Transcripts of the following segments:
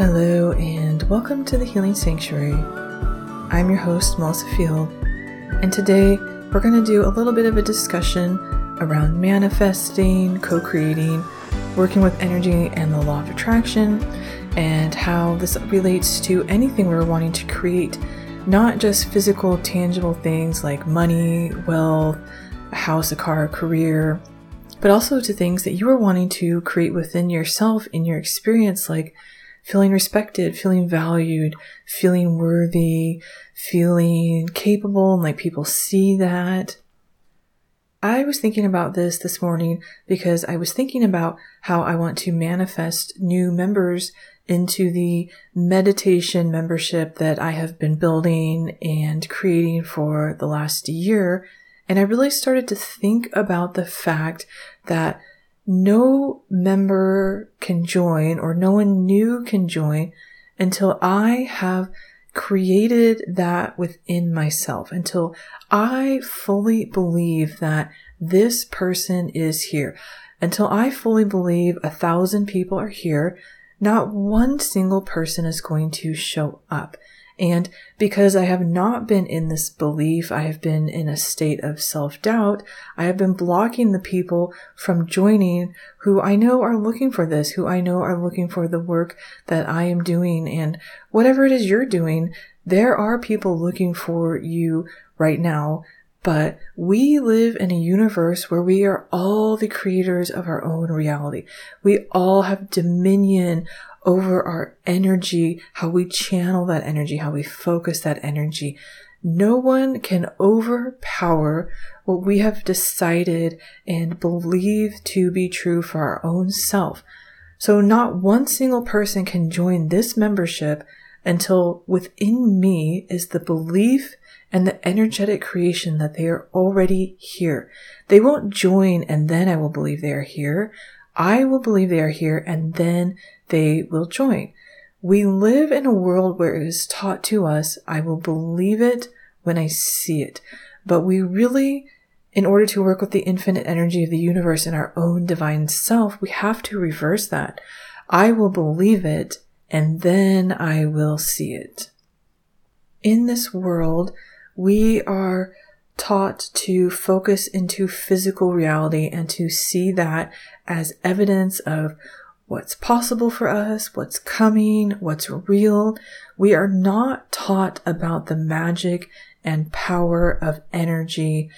Hello, and welcome to the Healing Sanctuary. I'm your host, Melissa Field, and today we're going to do a little bit of a discussion around manifesting, co creating, working with energy and the law of attraction, and how this relates to anything we're wanting to create, not just physical, tangible things like money, wealth, a house, a car, a career, but also to things that you are wanting to create within yourself in your experience, like feeling respected, feeling valued, feeling worthy, feeling capable, and like people see that. I was thinking about this this morning because I was thinking about how I want to manifest new members into the meditation membership that I have been building and creating for the last year. And I really started to think about the fact that no member can join or no one new can join until I have created that within myself, until I fully believe that this person is here, until I fully believe a thousand people are here, not one single person is going to show up. And because I have not been in this belief, I have been in a state of self doubt, I have been blocking the people from joining who I know are looking for this, who I know are looking for the work that I am doing. And whatever it is you're doing, there are people looking for you right now. But we live in a universe where we are all the creators of our own reality. We all have dominion over our energy, how we channel that energy, how we focus that energy. No one can overpower what we have decided and believe to be true for our own self. So not one single person can join this membership until within me is the belief and the energetic creation that they are already here. They won't join and then I will believe they are here. I will believe they are here and then they will join. We live in a world where it is taught to us, I will believe it when I see it. But we really, in order to work with the infinite energy of the universe and our own divine self, we have to reverse that. I will believe it and then I will see it. In this world, we are taught to focus into physical reality and to see that as evidence of what's possible for us, what's coming, what's real. We are not taught about the magic and power of energy.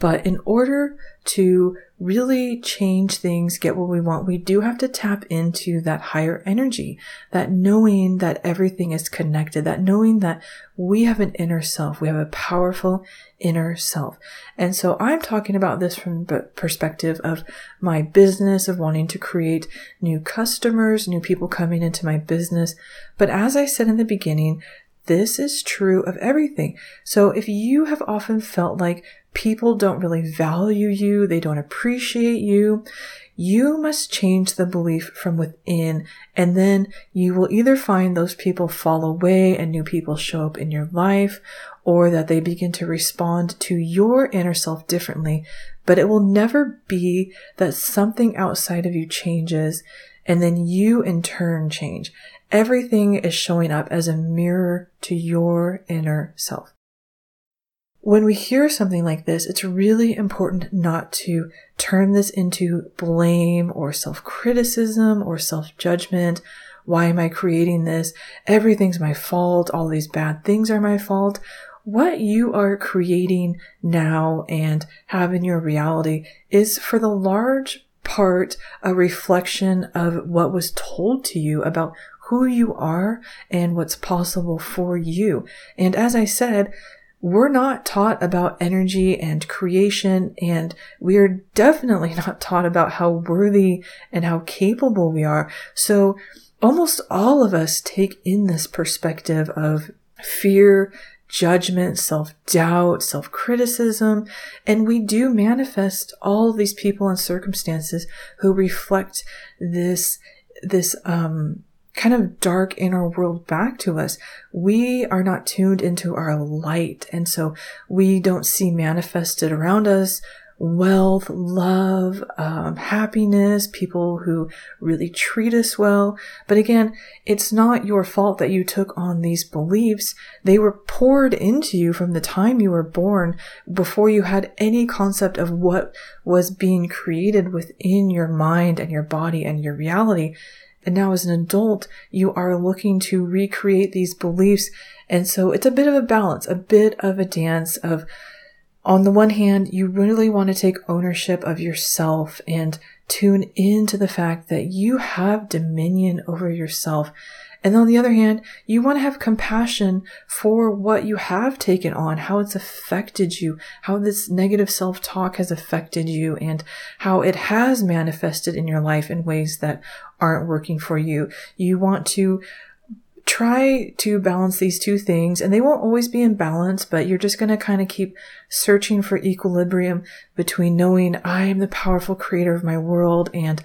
But in order to really change things, get what we want, we do have to tap into that higher energy, that knowing that everything is connected, that knowing that we have an inner self, we have a powerful inner self. And so I'm talking about this from the perspective of my business, of wanting to create new customers, new people coming into my business. But as I said in the beginning, this is true of everything. So if you have often felt like people don't really value you, they don't appreciate you, you must change the belief from within and then you will either find those people fall away and new people show up in your life or that they begin to respond to your inner self differently. But it will never be that something outside of you changes and then you in turn change. Everything is showing up as a mirror to your inner self. When we hear something like this, it's really important not to turn this into blame or self criticism or self judgment. Why am I creating this? Everything's my fault. All these bad things are my fault. What you are creating now and have in your reality is for the large part a reflection of what was told to you about who you are and what's possible for you. And as I said, we're not taught about energy and creation, and we are definitely not taught about how worthy and how capable we are. So almost all of us take in this perspective of fear, judgment, self-doubt, self-criticism, and we do manifest all these people and circumstances who reflect this, this, um, kind of dark inner world back to us. We are not tuned into our light. And so we don't see manifested around us wealth, love, um, happiness, people who really treat us well. But again, it's not your fault that you took on these beliefs. They were poured into you from the time you were born before you had any concept of what was being created within your mind and your body and your reality. And now as an adult, you are looking to recreate these beliefs. And so it's a bit of a balance, a bit of a dance of, on the one hand, you really want to take ownership of yourself and tune into the fact that you have dominion over yourself and on the other hand, you want to have compassion for what you have taken on, how it's affected you, how this negative self talk has affected you, and how it has manifested in your life in ways that aren't working for you. You want to try to balance these two things and they won't always be in balance, but you're just going to kind of keep searching for equilibrium between knowing I am the powerful creator of my world and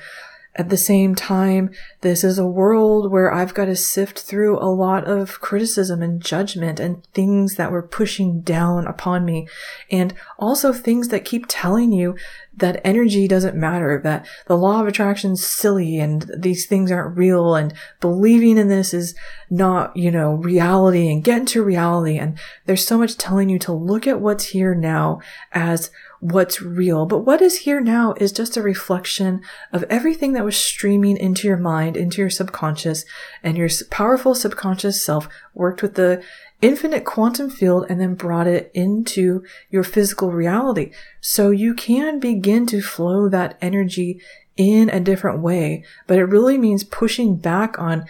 at the same time, this is a world where I've got to sift through a lot of criticism and judgment and things that were pushing down upon me. And also things that keep telling you that energy doesn't matter, that the law of attraction is silly and these things aren't real and believing in this is not, you know, reality and get into reality. And there's so much telling you to look at what's here now as what's real. But what is here now is just a reflection of everything that was streaming into your mind, into your subconscious, and your powerful subconscious self worked with the infinite quantum field and then brought it into your physical reality. So you can begin to flow that energy in a different way, but it really means pushing back on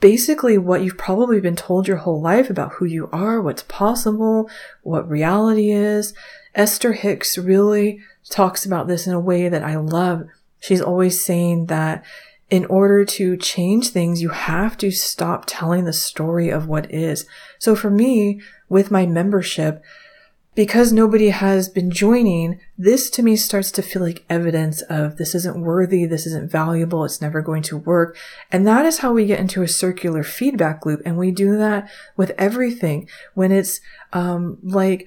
basically what you've probably been told your whole life about who you are, what's possible, what reality is, Esther Hicks really talks about this in a way that I love. She's always saying that in order to change things, you have to stop telling the story of what is. So for me, with my membership, because nobody has been joining, this to me starts to feel like evidence of this isn't worthy, this isn't valuable, it's never going to work. And that is how we get into a circular feedback loop. And we do that with everything. When it's um, like,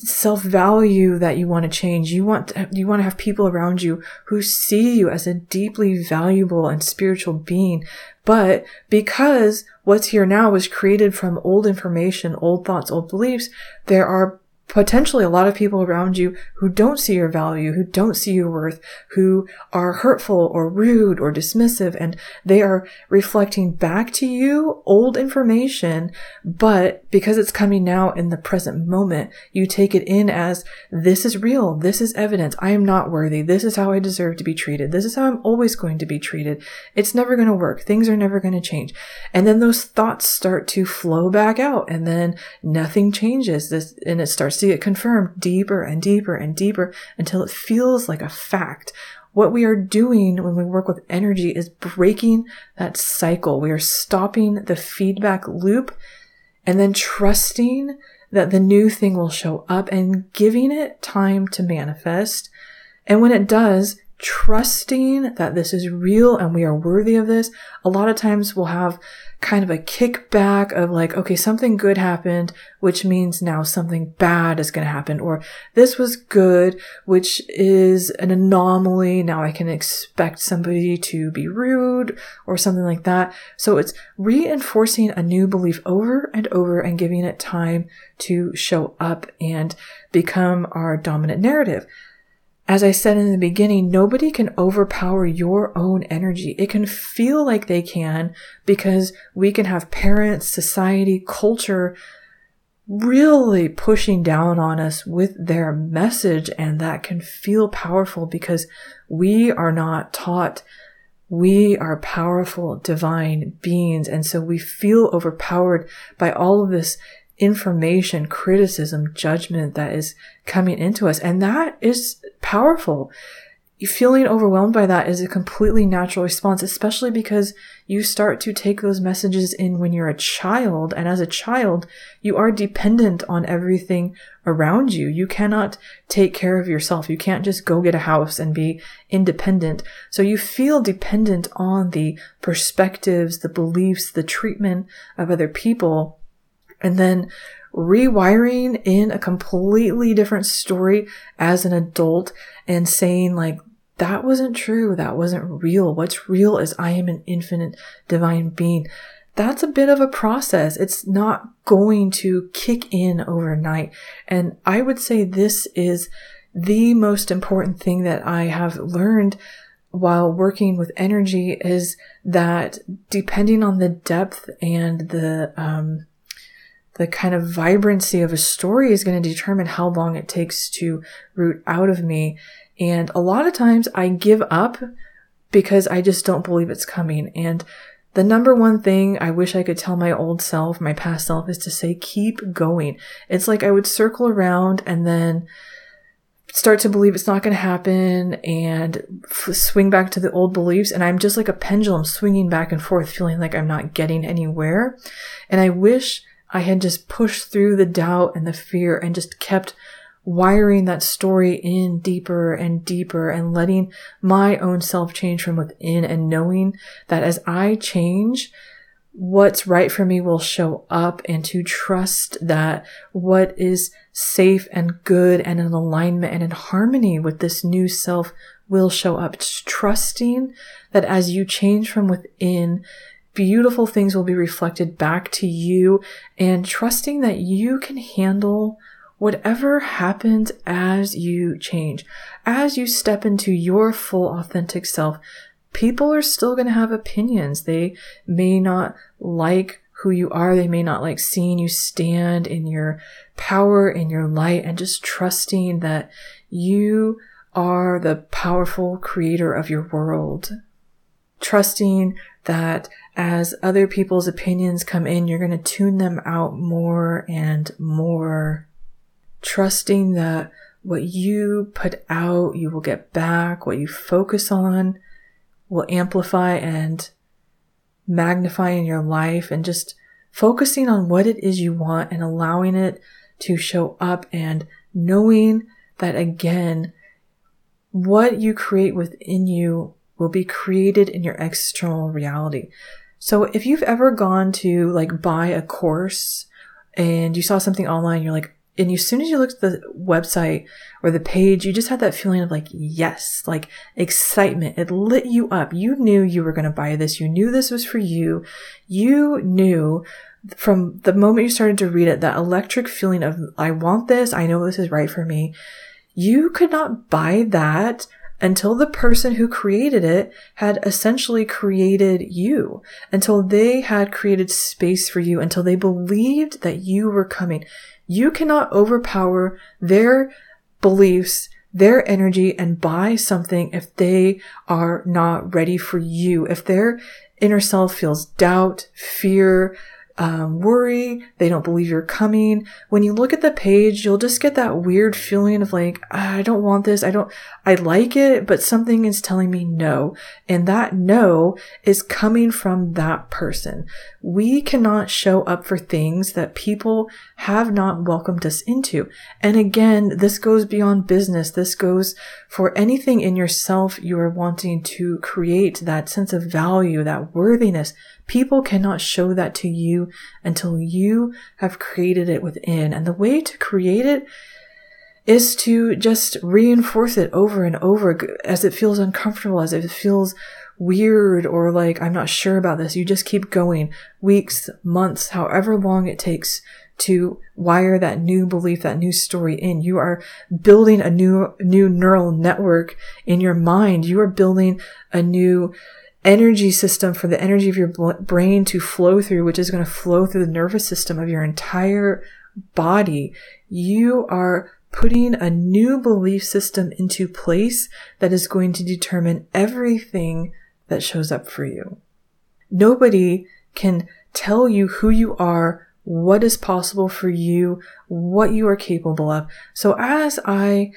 self value that you want to change. You want to, you want to have people around you who see you as a deeply valuable and spiritual being. But because what's here now was created from old information, old thoughts, old beliefs, there are potentially a lot of people around you who don't see your value, who don't see your worth, who are hurtful or rude or dismissive, and they are reflecting back to you old information, but because it's coming now in the present moment, you take it in as this is real, this is evidence, I am not worthy, this is how I deserve to be treated, this is how I'm always going to be treated. It's never going to work, things are never going to change. And then those thoughts start to flow back out, and then nothing changes, this, and it starts see it confirmed deeper and deeper and deeper until it feels like a fact. What we are doing when we work with energy is breaking that cycle. We are stopping the feedback loop and then trusting that the new thing will show up and giving it time to manifest. And when it does, trusting that this is real and we are worthy of this. A lot of times we'll have kind of a kickback of like, okay, something good happened, which means now something bad is going to happen. Or this was good, which is an anomaly. Now I can expect somebody to be rude or something like that. So it's reinforcing a new belief over and over and giving it time to show up and become our dominant narrative. As I said in the beginning, nobody can overpower your own energy. It can feel like they can because we can have parents, society, culture really pushing down on us with their message. And that can feel powerful because we are not taught we are powerful divine beings. And so we feel overpowered by all of this information, criticism, judgment that is coming into us. And that is powerful. Feeling overwhelmed by that is a completely natural response, especially because you start to take those messages in when you're a child. And as a child, you are dependent on everything around you. You cannot take care of yourself. You can't just go get a house and be independent. So you feel dependent on the perspectives, the beliefs, the treatment of other people and then rewiring in a completely different story as an adult and saying like, that wasn't true. That wasn't real. What's real is I am an infinite divine being. That's a bit of a process. It's not going to kick in overnight. And I would say this is the most important thing that I have learned while working with energy is that depending on the depth and the, um, the kind of vibrancy of a story is going to determine how long it takes to root out of me. And a lot of times I give up because I just don't believe it's coming. And the number one thing I wish I could tell my old self, my past self, is to say, keep going. It's like I would circle around and then start to believe it's not going to happen and f- swing back to the old beliefs. And I'm just like a pendulum swinging back and forth, feeling like I'm not getting anywhere. And I wish I had just pushed through the doubt and the fear and just kept wiring that story in deeper and deeper and letting my own self change from within and knowing that as I change, what's right for me will show up and to trust that what is safe and good and in alignment and in harmony with this new self will show up. trusting that as you change from within, beautiful things will be reflected back to you and trusting that you can handle whatever happens as you change. As you step into your full authentic self, people are still going to have opinions. They may not like who you are. They may not like seeing you stand in your power, in your light, and just trusting that you are the powerful creator of your world. Trusting that as other people's opinions come in, you're going to tune them out more and more. Trusting that what you put out, you will get back. What you focus on, will amplify and magnify in your life and just focusing on what it is you want and allowing it to show up and knowing that again, what you create within you will be created in your external reality. So if you've ever gone to like buy a course and you saw something online, you're like, and as soon as you looked at the website or the page, you just had that feeling of like, yes, like excitement. It lit you up. You knew you were going to buy this. You knew this was for you. You knew from the moment you started to read it, that electric feeling of, I want this. I know this is right for me. You could not buy that until the person who created it had essentially created you, until they had created space for you, until they believed that you were coming. You cannot overpower their beliefs, their energy and buy something if they are not ready for you. If their inner self feels doubt, fear, um, worry, they don't believe you're coming. When you look at the page, you'll just get that weird feeling of like, ah, I don't want this. I don't, I like it, but something is telling me no. And that no is coming from that person. We cannot show up for things that people have not welcomed us into. And again, this goes beyond business. This goes for anything in yourself you are wanting to create that sense of value, that worthiness People cannot show that to you until you have created it within. And the way to create it is to just reinforce it over and over as it feels uncomfortable, as it feels weird or like, I'm not sure about this. You just keep going weeks, months, however long it takes to wire that new belief, that new story in. You are building a new, new neural network in your mind. You are building a new energy system for the energy of your brain to flow through, which is going to flow through the nervous system of your entire body, you are putting a new belief system into place that is going to determine everything that shows up for you. Nobody can tell you who you are, what is possible for you, what you are capable of. So as I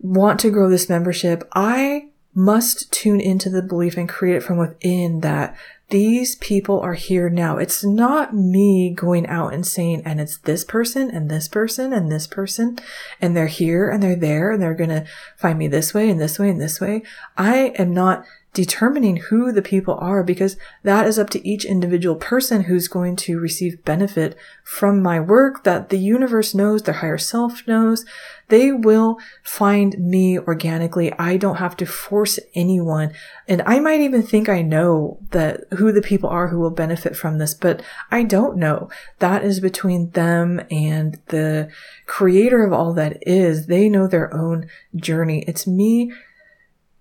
want to grow this membership, I must tune into the belief and create it from within that these people are here now. It's not me going out and saying, and it's this person and this person and this person, and they're here and they're there and they're going to find me this way and this way and this way. I am not determining who the people are because that is up to each individual person who's going to receive benefit from my work that the universe knows, their higher self knows. They will find me organically. I don't have to force anyone. And I might even think I know that who the people are who will benefit from this, but I don't know. That is between them and the creator of all that is. They know their own journey. It's me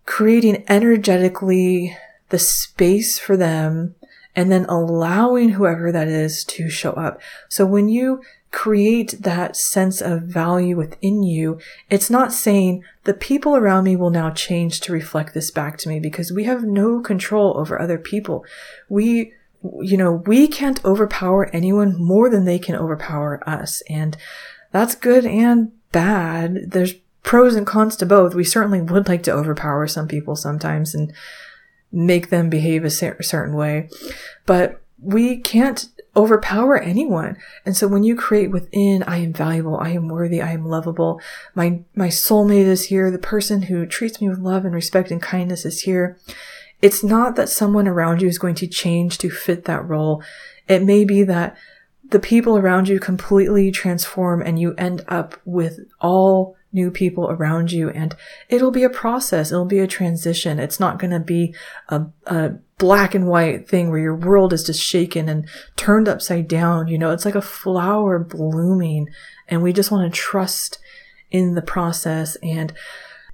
creating energetically the space for them and then allowing whoever that is to show up. So when you create that sense of value within you, it's not saying the people around me will now change to reflect this back to me because we have no control over other people. We, you know, we can't overpower anyone more than they can overpower us. And that's good and bad. There's pros and cons to both. We certainly would like to overpower some people sometimes and make them behave a certain way, but we can't overpower anyone. And so when you create within, I am valuable, I am worthy, I am lovable, my, my soulmate is here, the person who treats me with love and respect and kindness is here. It's not that someone around you is going to change to fit that role. It may be that the people around you completely transform and you end up with all new people around you and it'll be a process. It'll be a transition. It's not going to be a, a black and white thing where your world is just shaken and turned upside down. You know, it's like a flower blooming and we just want to trust in the process. And,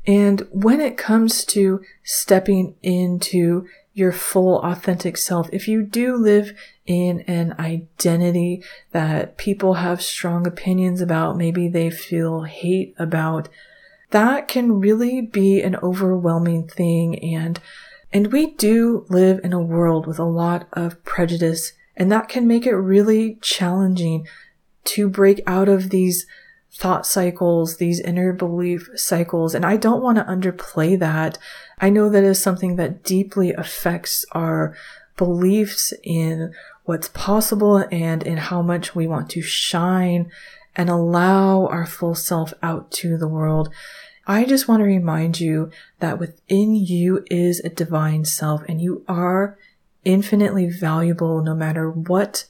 and when it comes to stepping into your full authentic self, if you do live in an identity that people have strong opinions about, maybe they feel hate about, that can really be an overwhelming thing. And, and we do live in a world with a lot of prejudice and that can make it really challenging to break out of these thought cycles, these inner belief cycles. And I don't want to underplay that. I know that is something that deeply affects our beliefs in what's possible and in how much we want to shine and allow our full self out to the world. I just want to remind you that within you is a divine self and you are infinitely valuable no matter what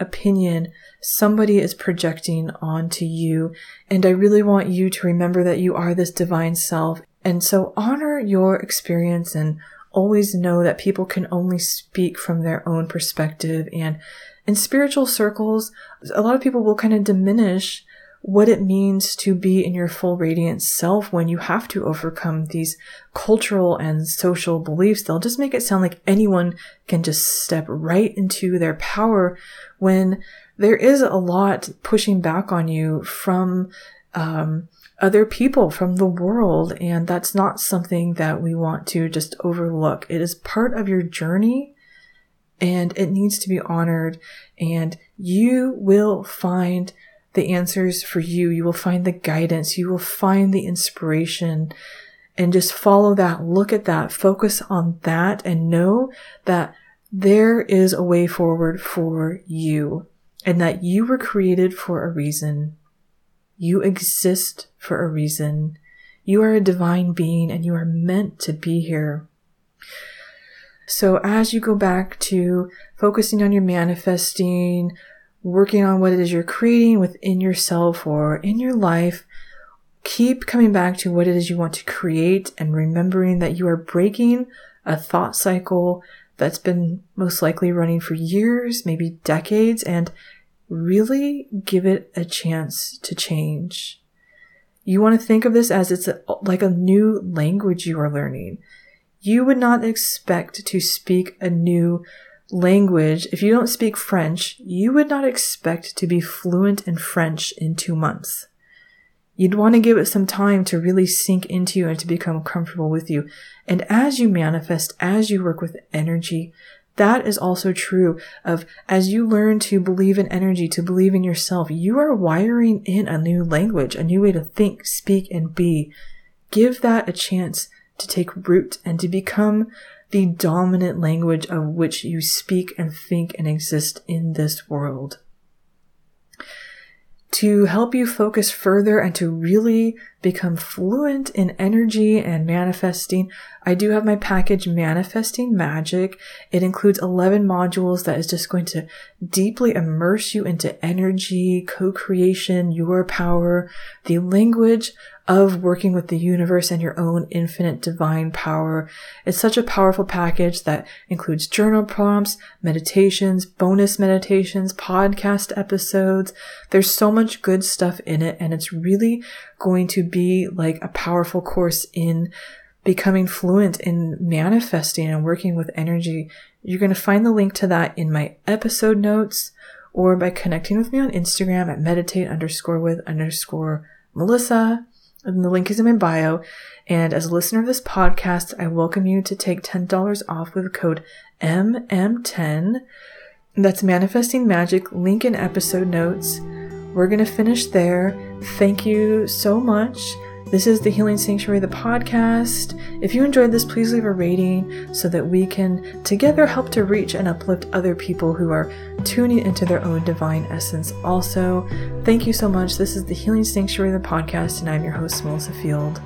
opinion somebody is projecting onto you. And I really want you to remember that you are this divine self. And so honor your experience and always know that people can only speak from their own perspective. And in spiritual circles, a lot of people will kind of diminish what it means to be in your full radiant self when you have to overcome these cultural and social beliefs. They'll just make it sound like anyone can just step right into their power when there is a lot pushing back on you from um, other people, from the world. And that's not something that we want to just overlook. It is part of your journey and it needs to be honored. And you will find the answers for you. You will find the guidance. You will find the inspiration and just follow that. Look at that. Focus on that and know that there is a way forward for you and that you were created for a reason. You exist for a reason. You are a divine being and you are meant to be here. So as you go back to focusing on your manifesting, working on what it is you're creating within yourself or in your life, keep coming back to what it is you want to create and remembering that you are breaking a thought cycle that's been most likely running for years, maybe decades, and really give it a chance to change. You want to think of this as it's a, like a new language you are learning. You would not expect to speak a new language, if you don't speak French, you would not expect to be fluent in French in two months. You'd want to give it some time to really sink into you and to become comfortable with you. And as you manifest, as you work with energy, that is also true of as you learn to believe in energy, to believe in yourself, you are wiring in a new language, a new way to think, speak, and be. Give that a chance to take root and to become the dominant language of which you speak and think and exist in this world. To help you focus further and to really become fluent in energy and manifesting, I do have my package Manifesting Magic. It includes 11 modules that is just going to deeply immerse you into energy, co-creation, your power, the language of working with the universe and your own infinite divine power. It's such a powerful package that includes journal prompts, meditations, bonus meditations, podcast episodes. There's so much good stuff in it and it's really going to be like a powerful course in becoming fluent in manifesting and working with energy. You're going to find the link to that in my episode notes or by connecting with me on Instagram at meditate underscore with underscore Melissa. And the link is in my bio. And as a listener of this podcast, I welcome you to take $10 off with code MM10. That's Manifesting Magic, link in episode notes. We're going to finish there. Thank you so much. This is the Healing Sanctuary, the podcast. If you enjoyed this, please leave a rating so that we can together help to reach and uplift other people who are tuning into their own divine essence. Also, thank you so much. This is the Healing Sanctuary, the podcast, and I'm your host, Melissa Field.